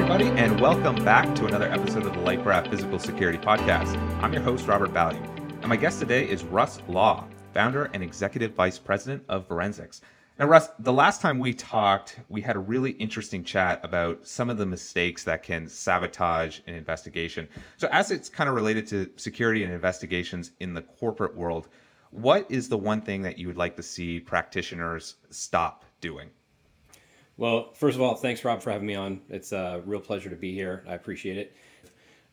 everybody, and welcome back to another episode of the Liferaft Physical Security Podcast. I'm your host, Robert Value, and my guest today is Russ Law, founder and executive vice president of Verensics. Now, Russ, the last time we talked, we had a really interesting chat about some of the mistakes that can sabotage an investigation. So, as it's kind of related to security and investigations in the corporate world, what is the one thing that you would like to see practitioners stop doing? Well, first of all, thanks, Rob, for having me on. It's a real pleasure to be here. I appreciate it.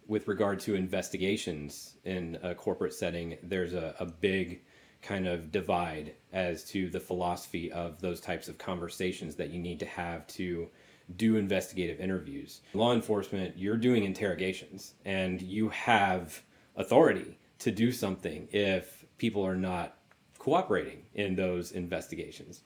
With regard to investigations in a corporate setting, there's a, a big kind of divide as to the philosophy of those types of conversations that you need to have to do investigative interviews. Law enforcement, you're doing interrogations and you have authority to do something if people are not cooperating in those investigations.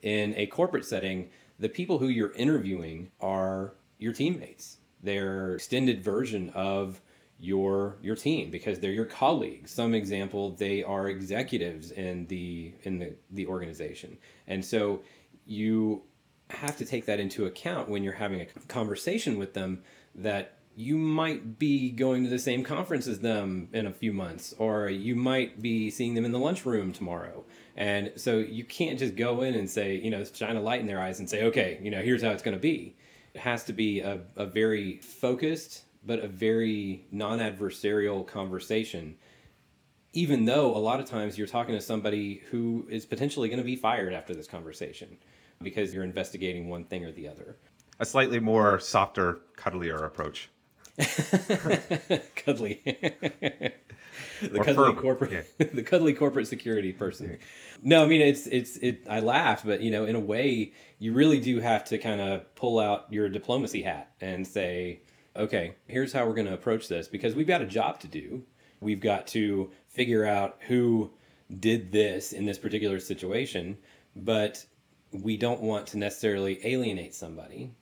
In a corporate setting, the people who you're interviewing are your teammates. They're extended version of your your team because they're your colleagues. Some example, they are executives in the in the, the organization. And so you have to take that into account when you're having a conversation with them that you might be going to the same conference as them in a few months, or you might be seeing them in the lunchroom tomorrow. And so you can't just go in and say, you know, shine a light in their eyes and say, okay, you know, here's how it's going to be. It has to be a, a very focused, but a very non adversarial conversation, even though a lot of times you're talking to somebody who is potentially going to be fired after this conversation because you're investigating one thing or the other. A slightly more softer, cuddlier approach. cuddly. the or cuddly corporate yeah. the cuddly corporate security person. No, I mean it's it's it I laugh, but you know, in a way you really do have to kind of pull out your diplomacy hat and say, okay, here's how we're going to approach this because we've got a job to do. We've got to figure out who did this in this particular situation, but we don't want to necessarily alienate somebody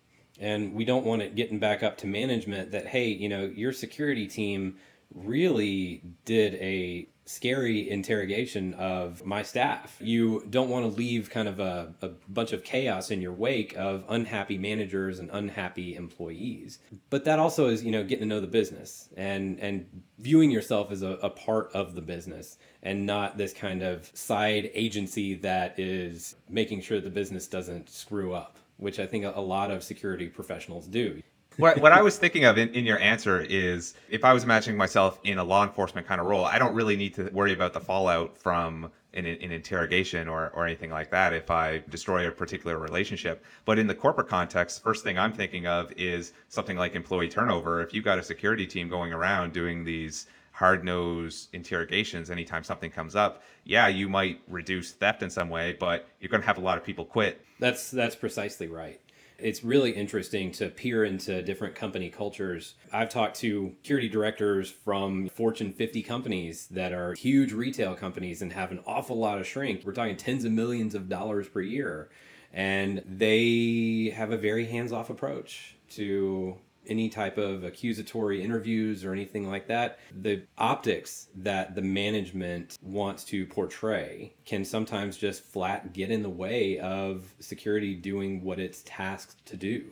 and we don't want it getting back up to management that hey you know your security team really did a scary interrogation of my staff. You don't want to leave kind of a, a bunch of chaos in your wake of unhappy managers and unhappy employees. But that also is, you know, getting to know the business and and viewing yourself as a, a part of the business and not this kind of side agency that is making sure the business doesn't screw up which I think a lot of security professionals do. what, what I was thinking of in, in your answer is if I was imagining myself in a law enforcement kind of role, I don't really need to worry about the fallout from an, an interrogation or, or anything like that if I destroy a particular relationship. But in the corporate context, first thing I'm thinking of is something like employee turnover. If you've got a security team going around doing these hard nosed interrogations anytime something comes up, yeah, you might reduce theft in some way, but you're going to have a lot of people quit. That's that's precisely right. It's really interesting to peer into different company cultures. I've talked to security directors from Fortune 50 companies that are huge retail companies and have an awful lot of shrink. We're talking tens of millions of dollars per year. And they have a very hands off approach to any type of accusatory interviews or anything like that, the optics that the management wants to portray can sometimes just flat get in the way of security doing what it's tasked to do.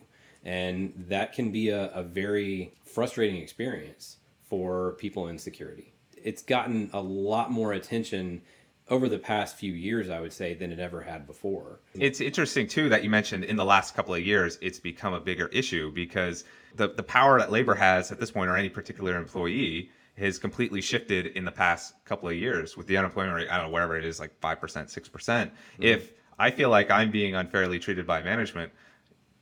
And that can be a, a very frustrating experience for people in security. It's gotten a lot more attention over the past few years, I would say, than it ever had before. It's interesting, too, that you mentioned in the last couple of years, it's become a bigger issue because the, the power that labor has at this point, or any particular employee, has completely shifted in the past couple of years with the unemployment rate, I don't know, wherever it is, like 5%, 6%. mm-hmm. If I feel like I'm being unfairly treated by management,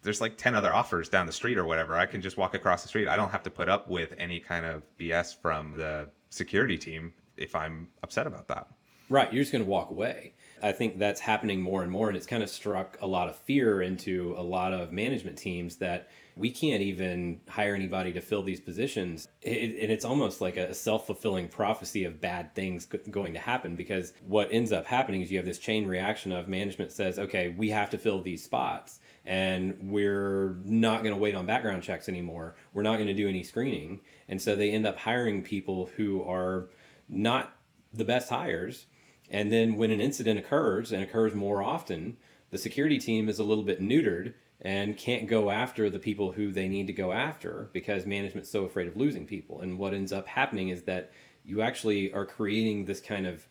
there's like 10 other offers down the street or whatever. I can just walk across the street. I don't have to put up with any kind of BS from the security team if I'm upset about that. Right. You're just going to walk away. I think that's happening more and more. And it's kind of struck a lot of fear into a lot of management teams that we can't even hire anybody to fill these positions. It, and it's almost like a self fulfilling prophecy of bad things going to happen because what ends up happening is you have this chain reaction of management says, okay, we have to fill these spots and we're not going to wait on background checks anymore. We're not going to do any screening. And so they end up hiring people who are not the best hires and then when an incident occurs and occurs more often, the security team is a little bit neutered and can't go after the people who they need to go after because management's so afraid of losing people. And what ends up happening is that you actually are creating this kind of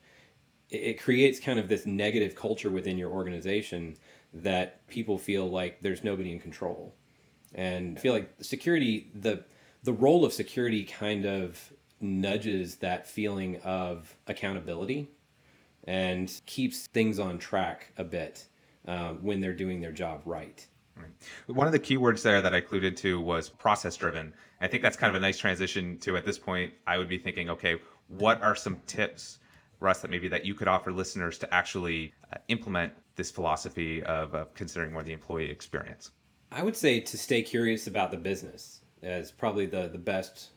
it creates kind of this negative culture within your organization that people feel like there's nobody in control. And I feel like security the the role of security kind of nudges that feeling of accountability and keeps things on track a bit uh, when they're doing their job right. Right. One of the keywords there that I included to was process driven. I think that's kind of a nice transition to at this point. I would be thinking, okay, what are some tips, Russ, that maybe that you could offer listeners to actually uh, implement this philosophy of uh, considering more the employee experience? I would say to stay curious about the business is probably the the best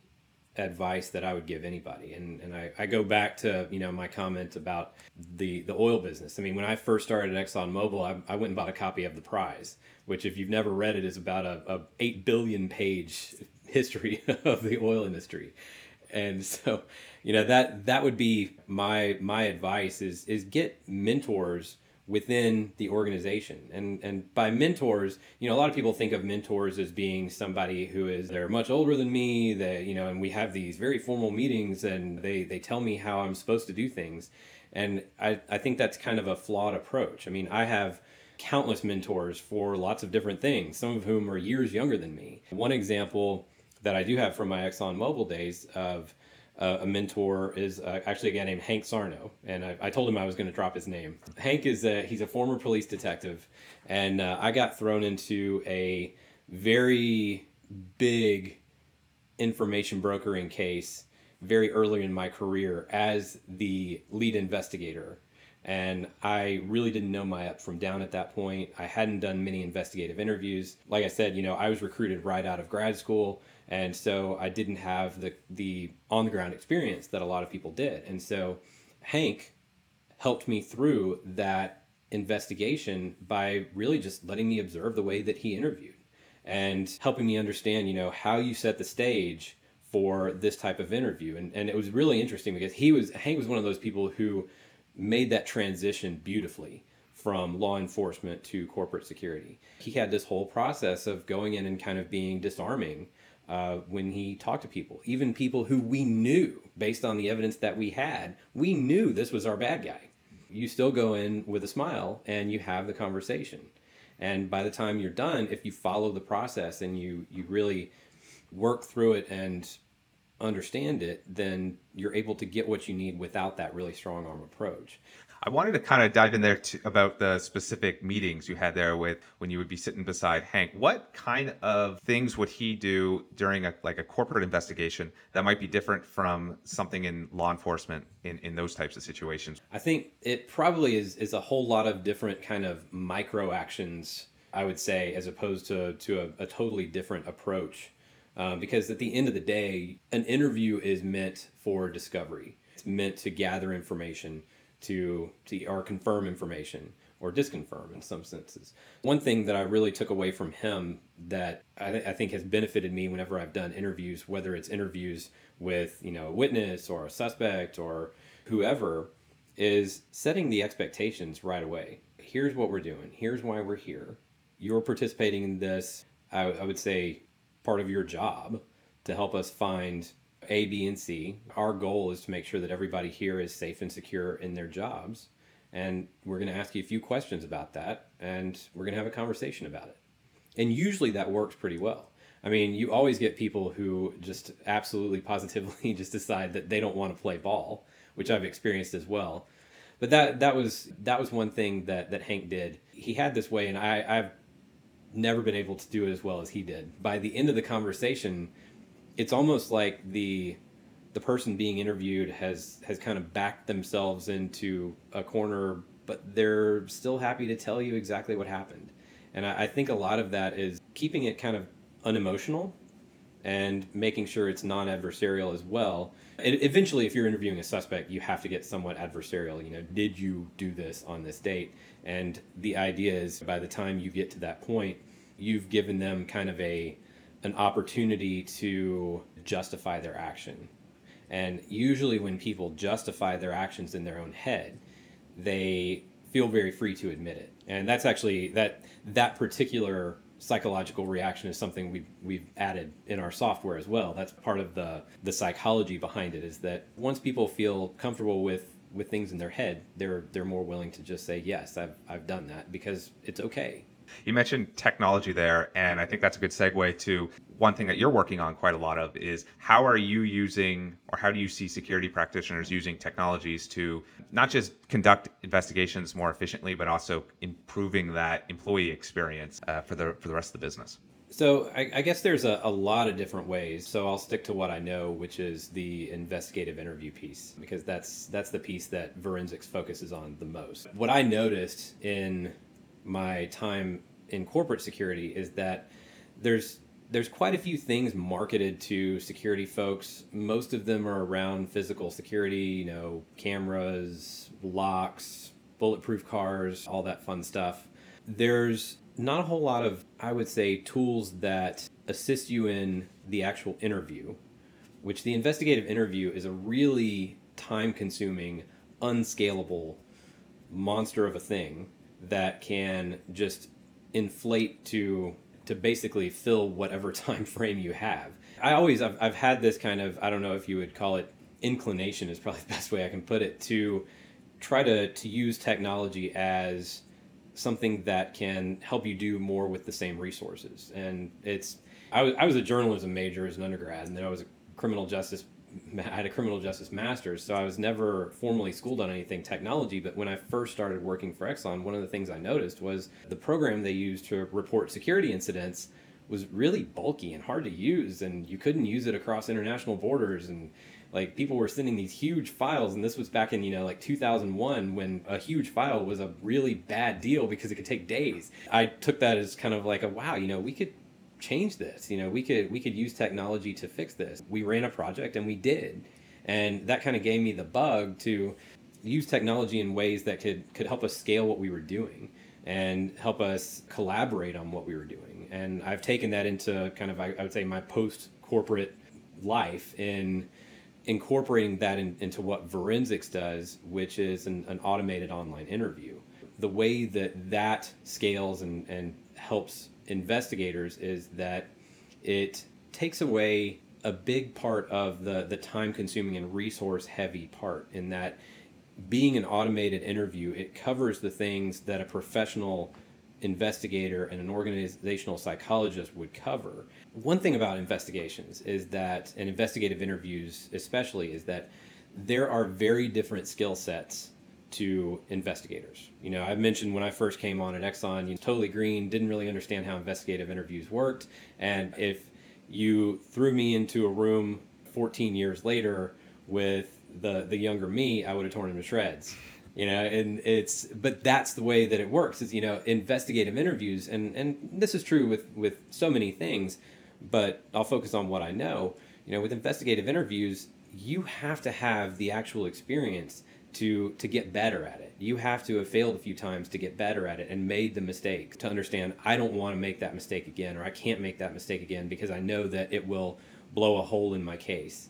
advice that I would give anybody. And and I, I go back to, you know, my comment about the the oil business. I mean, when I first started at ExxonMobil, I, I went and bought a copy of The Prize, which if you've never read it is about a, a 8 billion page history of the oil industry. And so, you know, that that would be my my advice is is get mentors within the organization. And and by mentors, you know, a lot of people think of mentors as being somebody who is they're much older than me, that you know, and we have these very formal meetings and they they tell me how I'm supposed to do things. And I, I think that's kind of a flawed approach. I mean, I have countless mentors for lots of different things, some of whom are years younger than me. One example that I do have from my ExxonMobil days of uh, a mentor is uh, actually a guy named Hank Sarno, and I, I told him I was going to drop his name. Hank is a, he's a former police detective, and uh, I got thrown into a very big information brokering case very early in my career as the lead investigator. And I really didn't know my up from down at that point. I hadn't done many investigative interviews. Like I said, you know, I was recruited right out of grad school and so I didn't have the the on the ground experience that a lot of people did. And so Hank helped me through that investigation by really just letting me observe the way that he interviewed and helping me understand, you know, how you set the stage for this type of interview. And and it was really interesting because he was Hank was one of those people who made that transition beautifully from law enforcement to corporate security. He had this whole process of going in and kind of being disarming uh, when he talked to people, even people who we knew based on the evidence that we had, we knew this was our bad guy. You still go in with a smile and you have the conversation. And by the time you're done, if you follow the process and you, you really work through it and understand it, then you're able to get what you need without that really strong arm approach. I wanted to kind of dive in there to, about the specific meetings you had there with when you would be sitting beside Hank. What kind of things would he do during a like a corporate investigation that might be different from something in law enforcement in, in those types of situations? I think it probably is is a whole lot of different kind of micro actions, I would say, as opposed to to a, a totally different approach. Um, because at the end of the day, an interview is meant for discovery. It's meant to gather information to, to or confirm information or disconfirm in some senses. One thing that I really took away from him that I, th- I, think has benefited me whenever I've done interviews, whether it's interviews with you know a witness or a suspect or whoever, is setting the expectations right away. Here's what we're doing. Here's why we're here. You're participating in this. I, I would say part of your job to help us find a, B, and C. Our goal is to make sure that everybody here is safe and secure in their jobs. And we're going to ask you a few questions about that, and we're going to have a conversation about it. And usually that works pretty well. I mean, you always get people who just absolutely positively just decide that they don't want to play ball, which I've experienced as well. But that that was that was one thing that that Hank did. He had this way, and I, I've never been able to do it as well as he did. By the end of the conversation, it's almost like the the person being interviewed has has kind of backed themselves into a corner, but they're still happy to tell you exactly what happened. And I, I think a lot of that is keeping it kind of unemotional and making sure it's non-adversarial as well. Eventually, if you're interviewing a suspect, you have to get somewhat adversarial. You know, did you do this on this date? And the idea is, by the time you get to that point, you've given them kind of a an opportunity to justify their action. And usually, when people justify their actions in their own head, they feel very free to admit it. And that's actually that that particular psychological reaction is something we've, we've added in our software as well. That's part of the, the psychology behind it is that once people feel comfortable with, with things in their head, they're, they're more willing to just say, yes, I've, I've done that because it's okay. You mentioned technology there, and I think that's a good segue to one thing that you're working on quite a lot of is how are you using or how do you see security practitioners using technologies to not just conduct investigations more efficiently, but also improving that employee experience uh, for the for the rest of the business? So I, I guess there's a, a, lot of different ways. So I'll stick to what I know, which is the investigative interview piece, because that's that's the piece that Verensics focuses on the most. What I noticed in my time in corporate security is that there's there's quite a few things marketed to security folks. Most of them are around physical security, you know, cameras, locks, bulletproof cars, all that fun stuff. There's not a whole lot of, I would say, tools that assist you in the actual interview, which the investigative interview is a really time consuming, unscalable monster of a thing that can just inflate to to basically fill whatever time frame you have. I always I've, I've had this kind of I don't know if you would call it inclination is probably the best way I can put it to try to to use technology as something that can help you do more with the same resources. And it's I was I was a journalism major as an undergrad and then I was a criminal justice I had a criminal justice master's, so I was never formally schooled on anything technology. But when I first started working for Exxon, one of the things I noticed was the program they used to report security incidents was really bulky and hard to use, and you couldn't use it across international borders. And like people were sending these huge files, and this was back in you know like 2001 when a huge file was a really bad deal because it could take days. I took that as kind of like a wow, you know, we could change this. You know, we could we could use technology to fix this. We ran a project and we did, and that kind of gave me the bug to use technology in ways that could could help us scale what we were doing and help us collaborate on what we were doing. And I've taken that into kind of I, I would say my post corporate life in incorporating that in, into what Verensics does, which is an, an automated online interview. The way that that scales and, and helps investigators is that it takes away a big part of the the time consuming and resource heavy part in that being an automated interview it covers the things that a professional investigator and an organizational psychologist would cover. One thing about investigations is that and investigative interviews especially is that there are very different skill sets to investigators. You know, I mentioned when I first came on at Exxon, you totally green, didn't really understand how investigative interviews worked. And if you threw me into a room 14 years later with the, the younger me, I would have torn him to shreds. You know, and it's but that's the way that it works. Is you know, investigative interviews, and and this is true with with so many things, but I'll focus on what I know. You know, with investigative interviews, you have to have the actual experience to to get better at it. You have to have failed a few times to get better at it and made the mistake to understand I don't want to make that mistake again or I can't make that mistake again because I know that it will blow a hole in my case.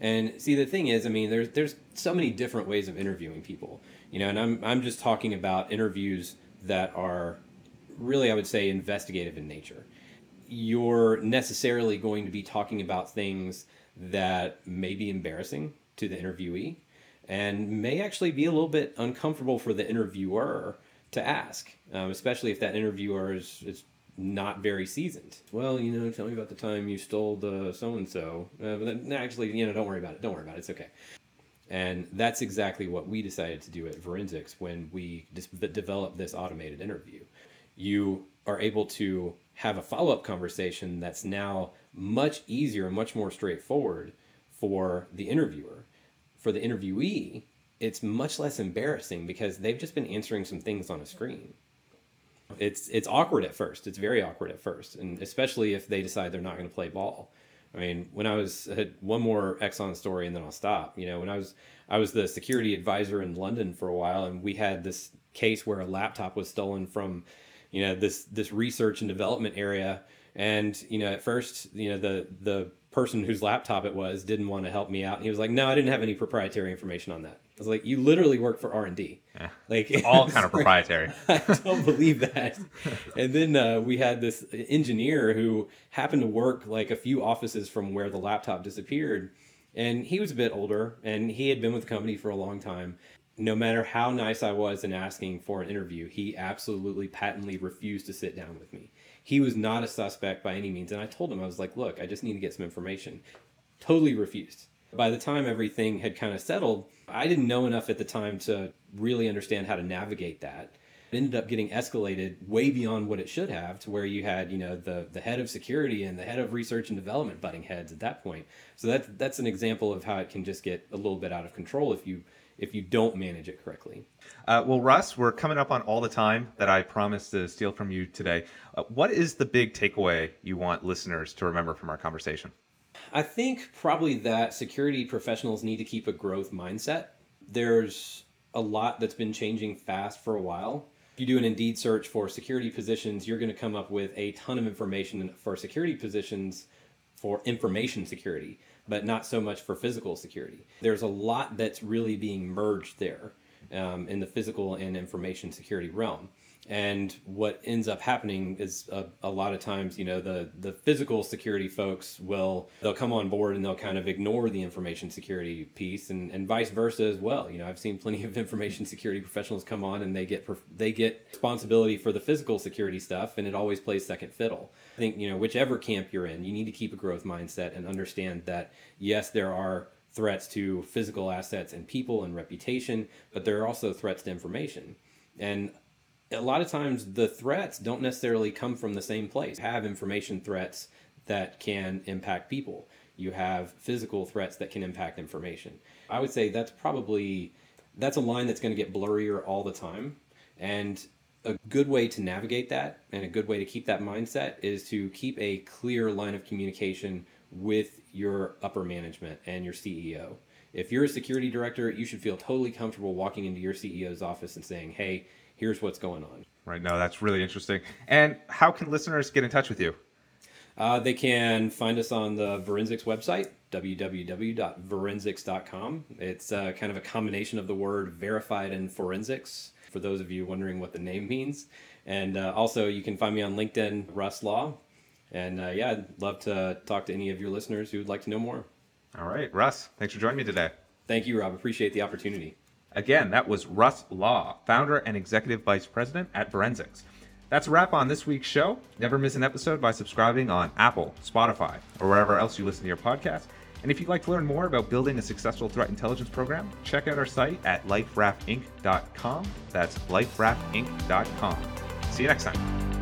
And see the thing is, I mean, there's there's so many different ways of interviewing people. You know, and I'm I'm just talking about interviews that are really I would say investigative in nature. You're necessarily going to be talking about things that may be embarrassing to the interviewee and may actually be a little bit uncomfortable for the interviewer to ask, um, especially if that interviewer is, is not very seasoned. Well, you know, tell me about the time you stole the so and so. Actually, you know, don't worry about it. Don't worry about it. It's okay. And that's exactly what we decided to do at Verensics when we developed this automated interview. You are able to have a follow up conversation that's now much easier and much more straightforward for the interviewer for the interviewee, it's much less embarrassing because they've just been answering some things on a screen. It's it's awkward at first. It's very awkward at first, and especially if they decide they're not going to play ball. I mean, when I was I had one more Exxon story, and then I'll stop. You know, when I was I was the security advisor in London for a while, and we had this case where a laptop was stolen from, you know, this this research and development area. And you know, at first, you know, the the person whose laptop it was didn't want to help me out. And he was like, "No, I didn't have any proprietary information on that." I was like, you literally work for R and D. Yeah. Like All kind of proprietary. I don't believe that. And then uh, we had this engineer who happened to work like a few offices from where the laptop disappeared. And he was a bit older and he had been with the company for a long time. No matter how nice I was in asking for an interview, he absolutely patently refused to sit down with me. He was not a suspect by any means. And I told him, I was like, look, I just need to get some information. Totally refused. By the time everything had kind of settled, I didn't know enough at the time to really understand how to navigate that. It ended up getting escalated way beyond what it should have to where you had, you know, the, the head of security and the head of research and development butting heads at that point. So that's that's an example of how it can just get a little bit out of control if you if you don't manage it correctly. Uh, well, Russ, we're coming up on all the time that I promised to steal from you today. Uh, what is the big takeaway you want listeners to remember from our conversation? I think probably that security professionals need to keep a growth mindset. There's a lot that's been changing fast for a while. If you do an Indeed search for security positions, you're going to come up with a ton of information for security positions for information security, but not so much for physical security. There's a lot that's really being merged there um, in the physical and information security realm and what ends up happening is a, a, lot of times you know the the physical security folks will they'll come on board and they'll kind of ignore the information security piece and, and vice versa as well. You know i've seen plenty of information security professionals come on and they get they get responsibility for the physical security stuff and it always plays second fiddle. I think you know whichever camp you're in you need to keep a growth mindset and understand that yes there are threats to physical assets and people and reputation but there are also threats to information. And a lot of times the threats don't necessarily come from the same place. You have information threats that can impact people. You have physical threats that can impact information. I would say that's probably that's a line that's going to get blurrier all the time and a good way to navigate that and a good way to keep that mindset is to keep a clear line of communication with your upper management and your CEO. If you're a security director, you should feel totally comfortable walking into your CEO's office and saying, "Hey, here's what's going on. Right. No, that's really interesting. And how can listeners get in touch with you? Uh, they can find us on the Verensics website, www.verensics.com. It's uh, kind of a combination of the word verified and forensics, for those of you wondering what the name means. And uh, also, you can find me on LinkedIn, Russ Law. And uh, yeah, I'd love to talk to any of your listeners who would like to know more. All right. Russ, thanks for joining me today. Thank you, Rob. Appreciate the opportunity. Again, that was Russ Law, founder and executive vice president at Verensics. That's a wrap on this week's show. Never miss an episode by subscribing on Apple, Spotify, or wherever else you listen to your podcast. And if you'd like to learn more about building a successful threat intelligence program, check out our site at liferaftinc.com. That's liferaftinc.com. See you next time.